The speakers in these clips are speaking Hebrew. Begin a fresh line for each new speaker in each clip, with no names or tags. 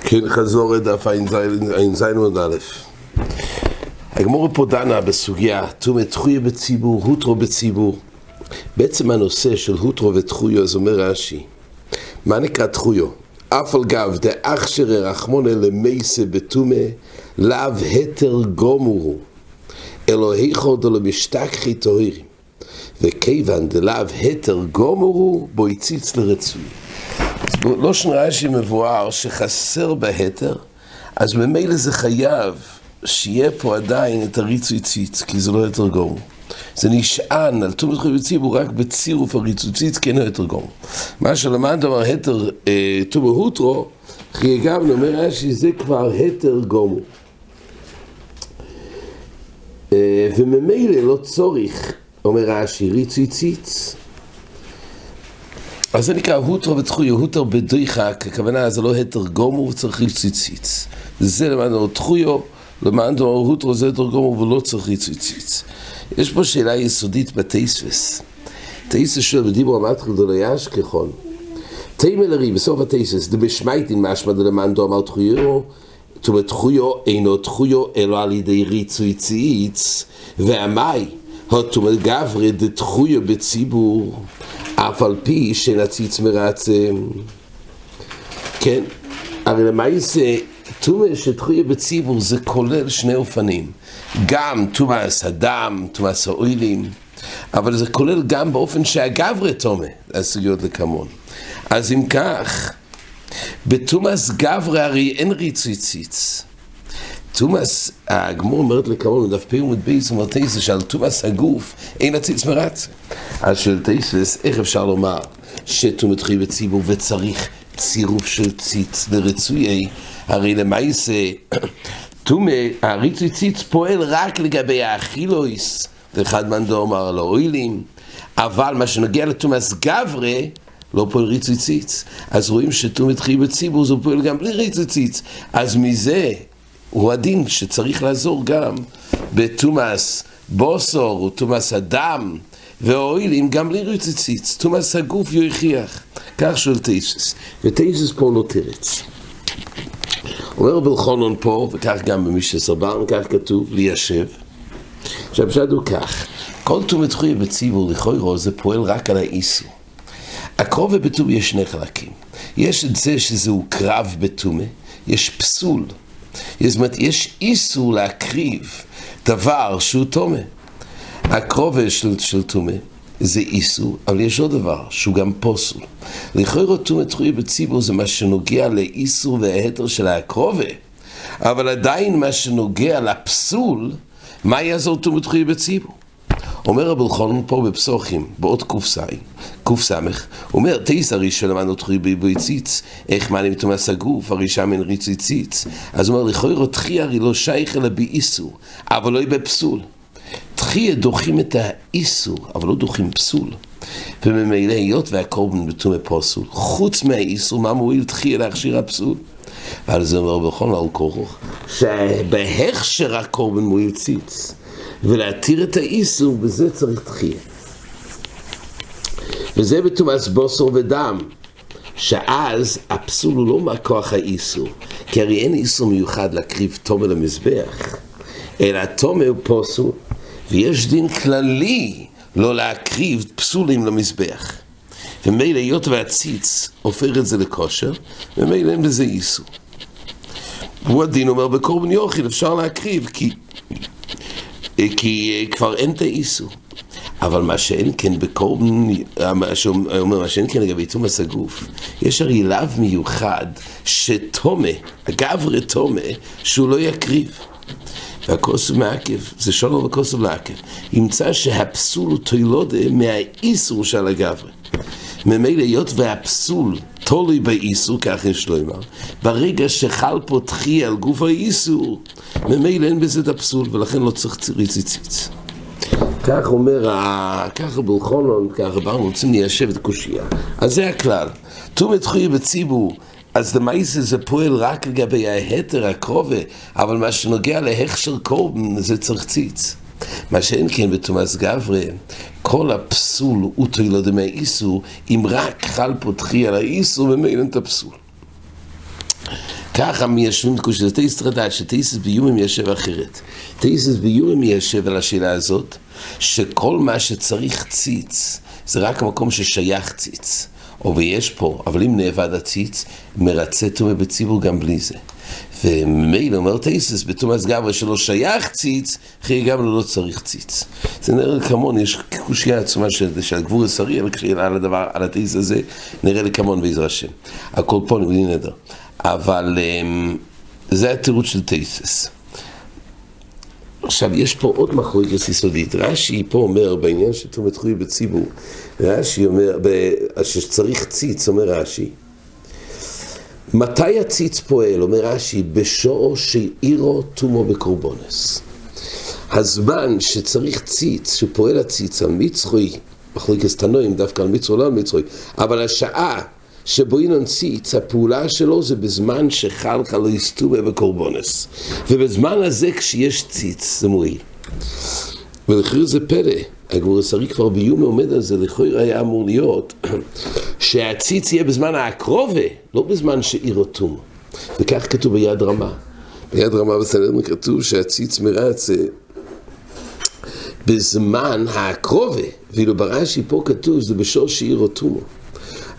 כן, חזור את דף ע"ז עמוד א'. הגמור פה דנה בסוגיה, תומא תחויה בציבור, הוטרו בציבור. בעצם הנושא של הוטרו ותחויו, אז אומר רש"י, מה נקרא תחויו? אף על גב דאכשרי רחמונה למייסה בתומא, לאו התר גומורו, אלו היכו דלו משתכחי טהורים. וכיוון דלאו התר גומורו, בו הציץ לרצוי. לא שנראה שמבואר שחסר בהתר, אז ממילא זה חייב שיהיה פה עדיין את הריצוי ציץ, כי זה לא יותר גומור. זה נשען על תום חוי בציבור רק בצירוף הריצוי ציץ, כי אין יותר גומור. מה שלמד אמר התר תום הוטרו, חייגבנו, אומר רש"י, זה כבר התר גומור. וממילא לא צורך, אומר רש"י, ריצוי ציץ. אז זה נקרא הוטר ותחויה, הוטר בדויחק, הכוונה זה לא התר גומור וצריך ריציציץ. זה למען דבר תחויו, למען דבר הוטר זה התר גומור ולא צריך ריציציץ. יש פה שאלה יסודית בתייספס. תייספס שואל בדיבור המתחיל דלו ישכחון. תימלרי בסוף התייספס, דמשמייטין משמע דלמען דבר אמר תחויו, זאת אומרת תחויו אינו תחויו אלא על ידי ריצויציץ, והמאי, אומרת גברי דתחויו בציבור. אף על פי שנציץ מרצם. כן, הרי למעשה, טומאה שתחויה בציבור זה כולל שני אופנים. גם טומאס הדם, טומאס האוילים, אבל זה כולל גם באופן שהגברי טומא, הסוגיות לכמון. אז אם כך, בטומאס גברי הרי אין ריצוי ציץ. תומאס, הגמור אומרת לכמון בדף פ' עמוד בייס אומר תייסס שעל תומאס הגוף אין הציץ מרצה. אז של תייסס, איך אפשר לומר שתומת חי בציבור וצריך צירוף של ציץ לרצויי? הרי למעשה, תומה, הריצוי ציץ פועל רק לגבי האכילויס, ואחד מנדו אמר לו אוילים, אבל מה שנוגע לתומאס גברי, לא פועל ריצוי ציץ. אז רואים שתומת חי בציבור זה פועל גם בלי ריצוי ציץ. אז מזה הוא הדין שצריך לעזור גם בתומאס בוסור ותומאס הדם ואוילים גם לריציציץ, תומאס הגוף יוכיח, כך שואל תייסס, ותייסס פה לא תרץ. אומר רבי אלחונון פה, וכך גם במשנה סבן, כך כתוב, ליישב, שהפשט הוא כך, כל תומת חוי בציבור לכוירו זה פועל רק על האיסור. הקרוב ובתום יש שני חלקים. יש את זה שזהו קרב בתומה, יש פסול. זאת אומרת, יש איסור להקריב דבר שהוא תומה. הקרובה של, של תומה זה איסור, אבל יש עוד דבר, שהוא גם פוסול. לכאורה תומה תחויה בציבור זה מה שנוגע לאיסור וההתר של הקרובה, אבל עדיין מה שנוגע לפסול, מה יעזור תומה תחויה בציבור? אומר רבי אלחנון פה בפסוחים, בעוד ק"ס, ק"ס, אומר, תייס הרי שלמדנו תחוי ביבוי ציץ, איך מעלים את המס הגוף, הרי שם אין ריצוי ציץ. אז הוא אומר, לכאורה תחי הרי לא שייך אלא באיסור, אבל לא בפסול. תחי דוחים את האיסור, אבל לא דוחים פסול. וממילא היות והקורבן בתומי פוסול, חוץ מהאיסור, מה מועיל תחי להכשיר הפסול? ועל זה אומר בכל על כורוך, שבהכשר הקורבן מועיל ציץ. ולהתיר את האיסור, בזה צריך תחייה. וזה בתומאס בוסר ודם, שאז הפסול הוא לא מהכוח האיסור, כי הרי אין איסור מיוחד להקריב תומה למזבח, אלא הוא פוסול, ויש דין כללי לא להקריב פסולים למזבח. ומילא היות והציץ הופך את זה לכושר, ומילא אין בזה איסור. הוא הדין אומר בקורבן יוחיד אפשר להקריב, כי כי כבר אין את האיסור. אבל מה שאין כן בקורבן, שאומר, מה שאין כן לגבי תומס הגוף, יש הרי לאו מיוחד שתומה, הגברי תומה, שהוא לא יקריב. והכוסף מעכב, זה שולו וכוסף לעכב. ימצא שהפסול הוא תולודה מהאיסור של הגברי. ממילא היות והפסול תולוי באיסור, כך יש לומר, ברגע שחל פה תחי על גוף האיסור, ממילא אין בזה את הפסול, ולכן לא צריך ציריציציץ. כך אומר, ככה בלחונון, ככה ברנו, רוצים ליישב את הקושייה. אז זה הכלל. תומת חוי בציבור, אז למעשה זה פועל רק לגבי ההתר הקרובה, אבל מה שנוגע להכשר קורבן זה צריך ציץ. מה שאין כן בתומאס גברי, כל הפסול הוא תוילו דמי איסור, אם רק חל פותחי על האיסור, ממילא את הפסול. ככה מיישבים את קושי, זה תייסת רדעת, שתייסת ביומים יושב אחרת. תייסת ביומים יושב על השאלה הזאת, שכל מה שצריך ציץ, זה רק המקום ששייך ציץ. או ויש פה, אבל אם נאבד הציץ, מרצה טומא בציבור גם בלי זה. וממילא אומר טייסס בתומאס גברי שלא שייך ציץ, חיי גם לא צריך ציץ. זה נראה כמון, יש קושייה עצומה של, של אבל כשאלה על הדבר, על הטייס הזה, נראה לי כמון בעזר השם. הכל פה נבלי נדר. אבל אמ, זה התירוץ של טייסס. עכשיו, יש פה עוד מחלוקת יסודית. רש"י פה אומר בעניין של תומת חוי בציבור, רש"י אומר, שצריך ציץ, אומר רש"י, מתי הציץ פועל, אומר רש"י, בשועו שעירו תומו בקורבונס. הזמן שצריך ציץ, שפועל הציץ על מצרוי, מחלוקת תנועים, דווקא על מצרוי, לא על מצרוי, אבל השעה שבו ינון ציץ, הפעולה שלו זה בזמן שחל חלו יסטובה בקורבונס. ובזמן הזה כשיש ציץ, זה מועיל. ולכן זה פלא, הגבור השרי כבר ביום עומד על זה, לכאורה היה אמור להיות שהציץ יהיה בזמן הקרובה, לא בזמן שעיר אותום. וכך כתוב ביד רמה. ביד רמה בסנדרין כתוב שהציץ מרץ בזמן הקרובה, ואילו ברש"י פה כתוב שזה בשור שעיר אותומו.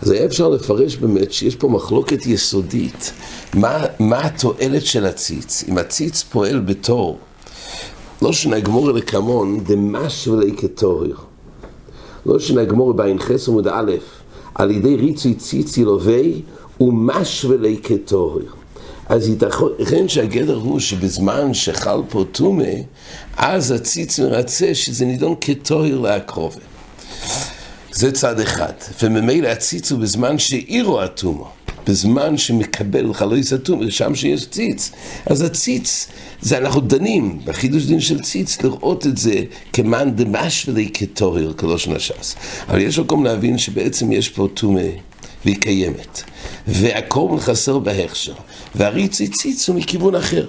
אז היה אפשר לפרש באמת שיש פה מחלוקת יסודית. מה, מה התועלת של הציץ? אם הציץ פועל בתור, לא שנגמור לקמון דמש ולי כתוהר. לא שנגמור בעין חס עמוד א', על ידי ריצוי ציצי לובי ומש ולי כתוהר. אז ייתכן שהגדר הוא שבזמן שחל פה טומא, אז הציץ מרצה שזה נידון כתוהר להקרובה. זה צד אחד. וממילא הציץ הוא בזמן שעירו הטומו, בזמן שמקבל חלויס הטומו, שם שיש ציץ. אז הציץ, זה אנחנו דנים, בחידוש דין של ציץ, לראות את זה כמאן דמשוולי כתוהר, כלושן הש"ס. אבל יש מקום להבין שבעצם יש פה טומא, והיא קיימת. והקורבן חסר בהכשר. והריצי ציץ הוא מכיוון אחר.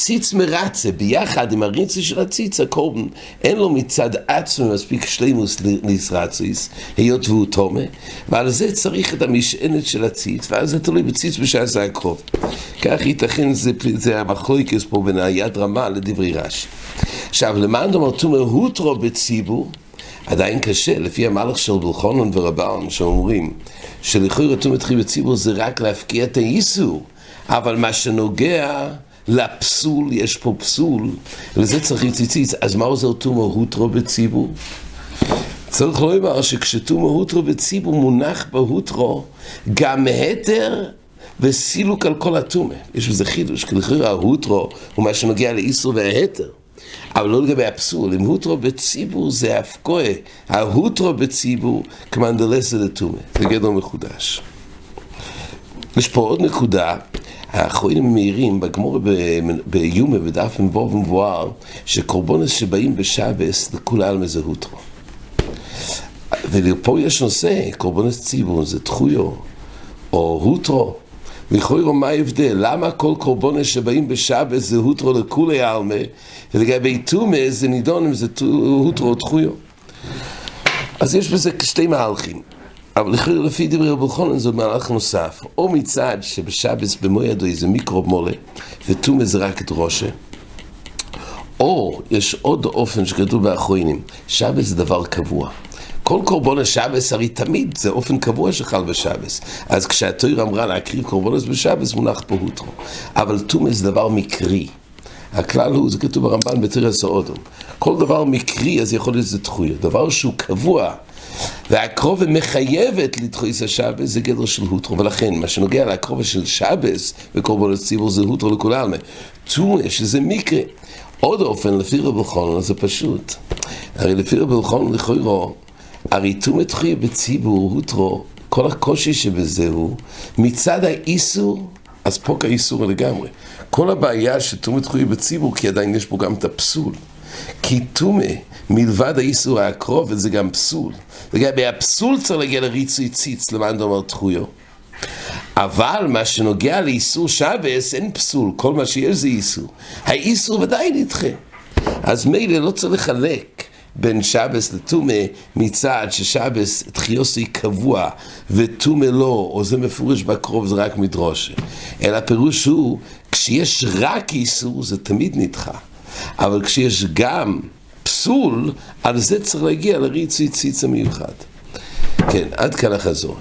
ציץ מרצה, ביחד עם הריצה של הציץ, הקורבן, אין לו מצד עצמו מספיק שלימוס לישרציס, היות והוא תומה, ועל זה צריך את המשענת של הציץ, ואז זה תלוי בציץ בשעה זה הקרוב. כך ייתכן, זה, זה המחלוקס פה בין היד רמה לדברי רש"י. עכשיו, למען דומר תומר הוטרו בציבור, עדיין קשה, לפי המהלך של בלחונון ורבן, שאומרים שלכאורה תומת חי בציבור זה רק להפקיע את האיסור, אבל מה שנוגע לפסול, יש פה פסול, לזה צריך ציציץ, אז מה עוזר תומו הוטרו בציבור? צריך לומר שכשתומו הוטרו בציבור מונח בהוטרו גם היתר וסילוק על כל התומה. יש בזה חידוש, כי לכאורה ההוטרו הוא מה שנוגע לאיסור וההתר. אבל לא לגבי הפסול, אם הוטרו בציבור זה הפקועה, ההוטרו בציבור כמנדלסה לתומה, זה גדול מחודש. יש פה עוד נקודה האחרונים מהירים, בגמור ביומה בדף מבוא ומבואר, שקורבונס שבאים בשבס לכולי על מזהותרו. ופה יש נושא, קורבונס ציבור, זה תחויו, או הוטרו. לכאורה מה ההבדל? למה כל קורבונס שבאים בשבס זה הוטרו לכולי עלמה, ולגבי טומא זה נידון אם זה הוטרו או תחויו. אז יש בזה שתי מהלכים. אבל לפי דברי רבי חונן זה מהלך נוסף, או מצד שבשבס במו ידו איזה מיקרוב מולה, וטומא זה רק את ראשה, או יש עוד אופן שכתוב באחרונים, שבס זה דבר קבוע. כל קורבון השבס הרי תמיד זה אופן קבוע שחל בשבס. אז כשהתויר אמרה להקריב קורבונס בשבס מונח פה הוטרו. אבל טומא זה דבר מקרי. הכלל הוא, זה כתוב ברמב"ן בתרס האודום. כל דבר מקרי אז יכול להיות שזה תחוי. דבר שהוא קבוע, והקרובה מחייבת לדחויס השבס זה גדר של הוטרו, ולכן מה שנוגע לקרובה של שבס וקורבן הציבור זה הוטרו לכולם. טומא שזה מקרה. עוד אופן, לפי רבי חונן זה פשוט. הרי לפי רבי חונן לכאורה, הרי טומא תחויה בציבור הוטרו, כל הקושי שבזה הוא מצד האיסור, אז פה כאיסור לגמרי. כל הבעיה שטומא תחויה בציבור, כי עדיין יש פה גם את הפסול. כי טומא, מלבד האיסור הקרוב, זה גם פסול. לגבי הפסול צריך להגיע לריצוי ציץ, למען דומר תחויו. אבל מה שנוגע לאיסור שבס, אין פסול, כל מה שיש זה איסור. האיסור ודאי נדחה. אז מילא לא צריך לחלק בין שבס לטומא מצד ששבס תחיוסי קבוע וטומא לא, או זה מפורש בקרוב זה רק מדרושה. אלא הפירוש הוא, כשיש רק איסור זה תמיד נדחה. אבל כשיש גם פסול, על זה צריך להגיע לריצוי ציץ המיוחד. כן, עד כאן החזור.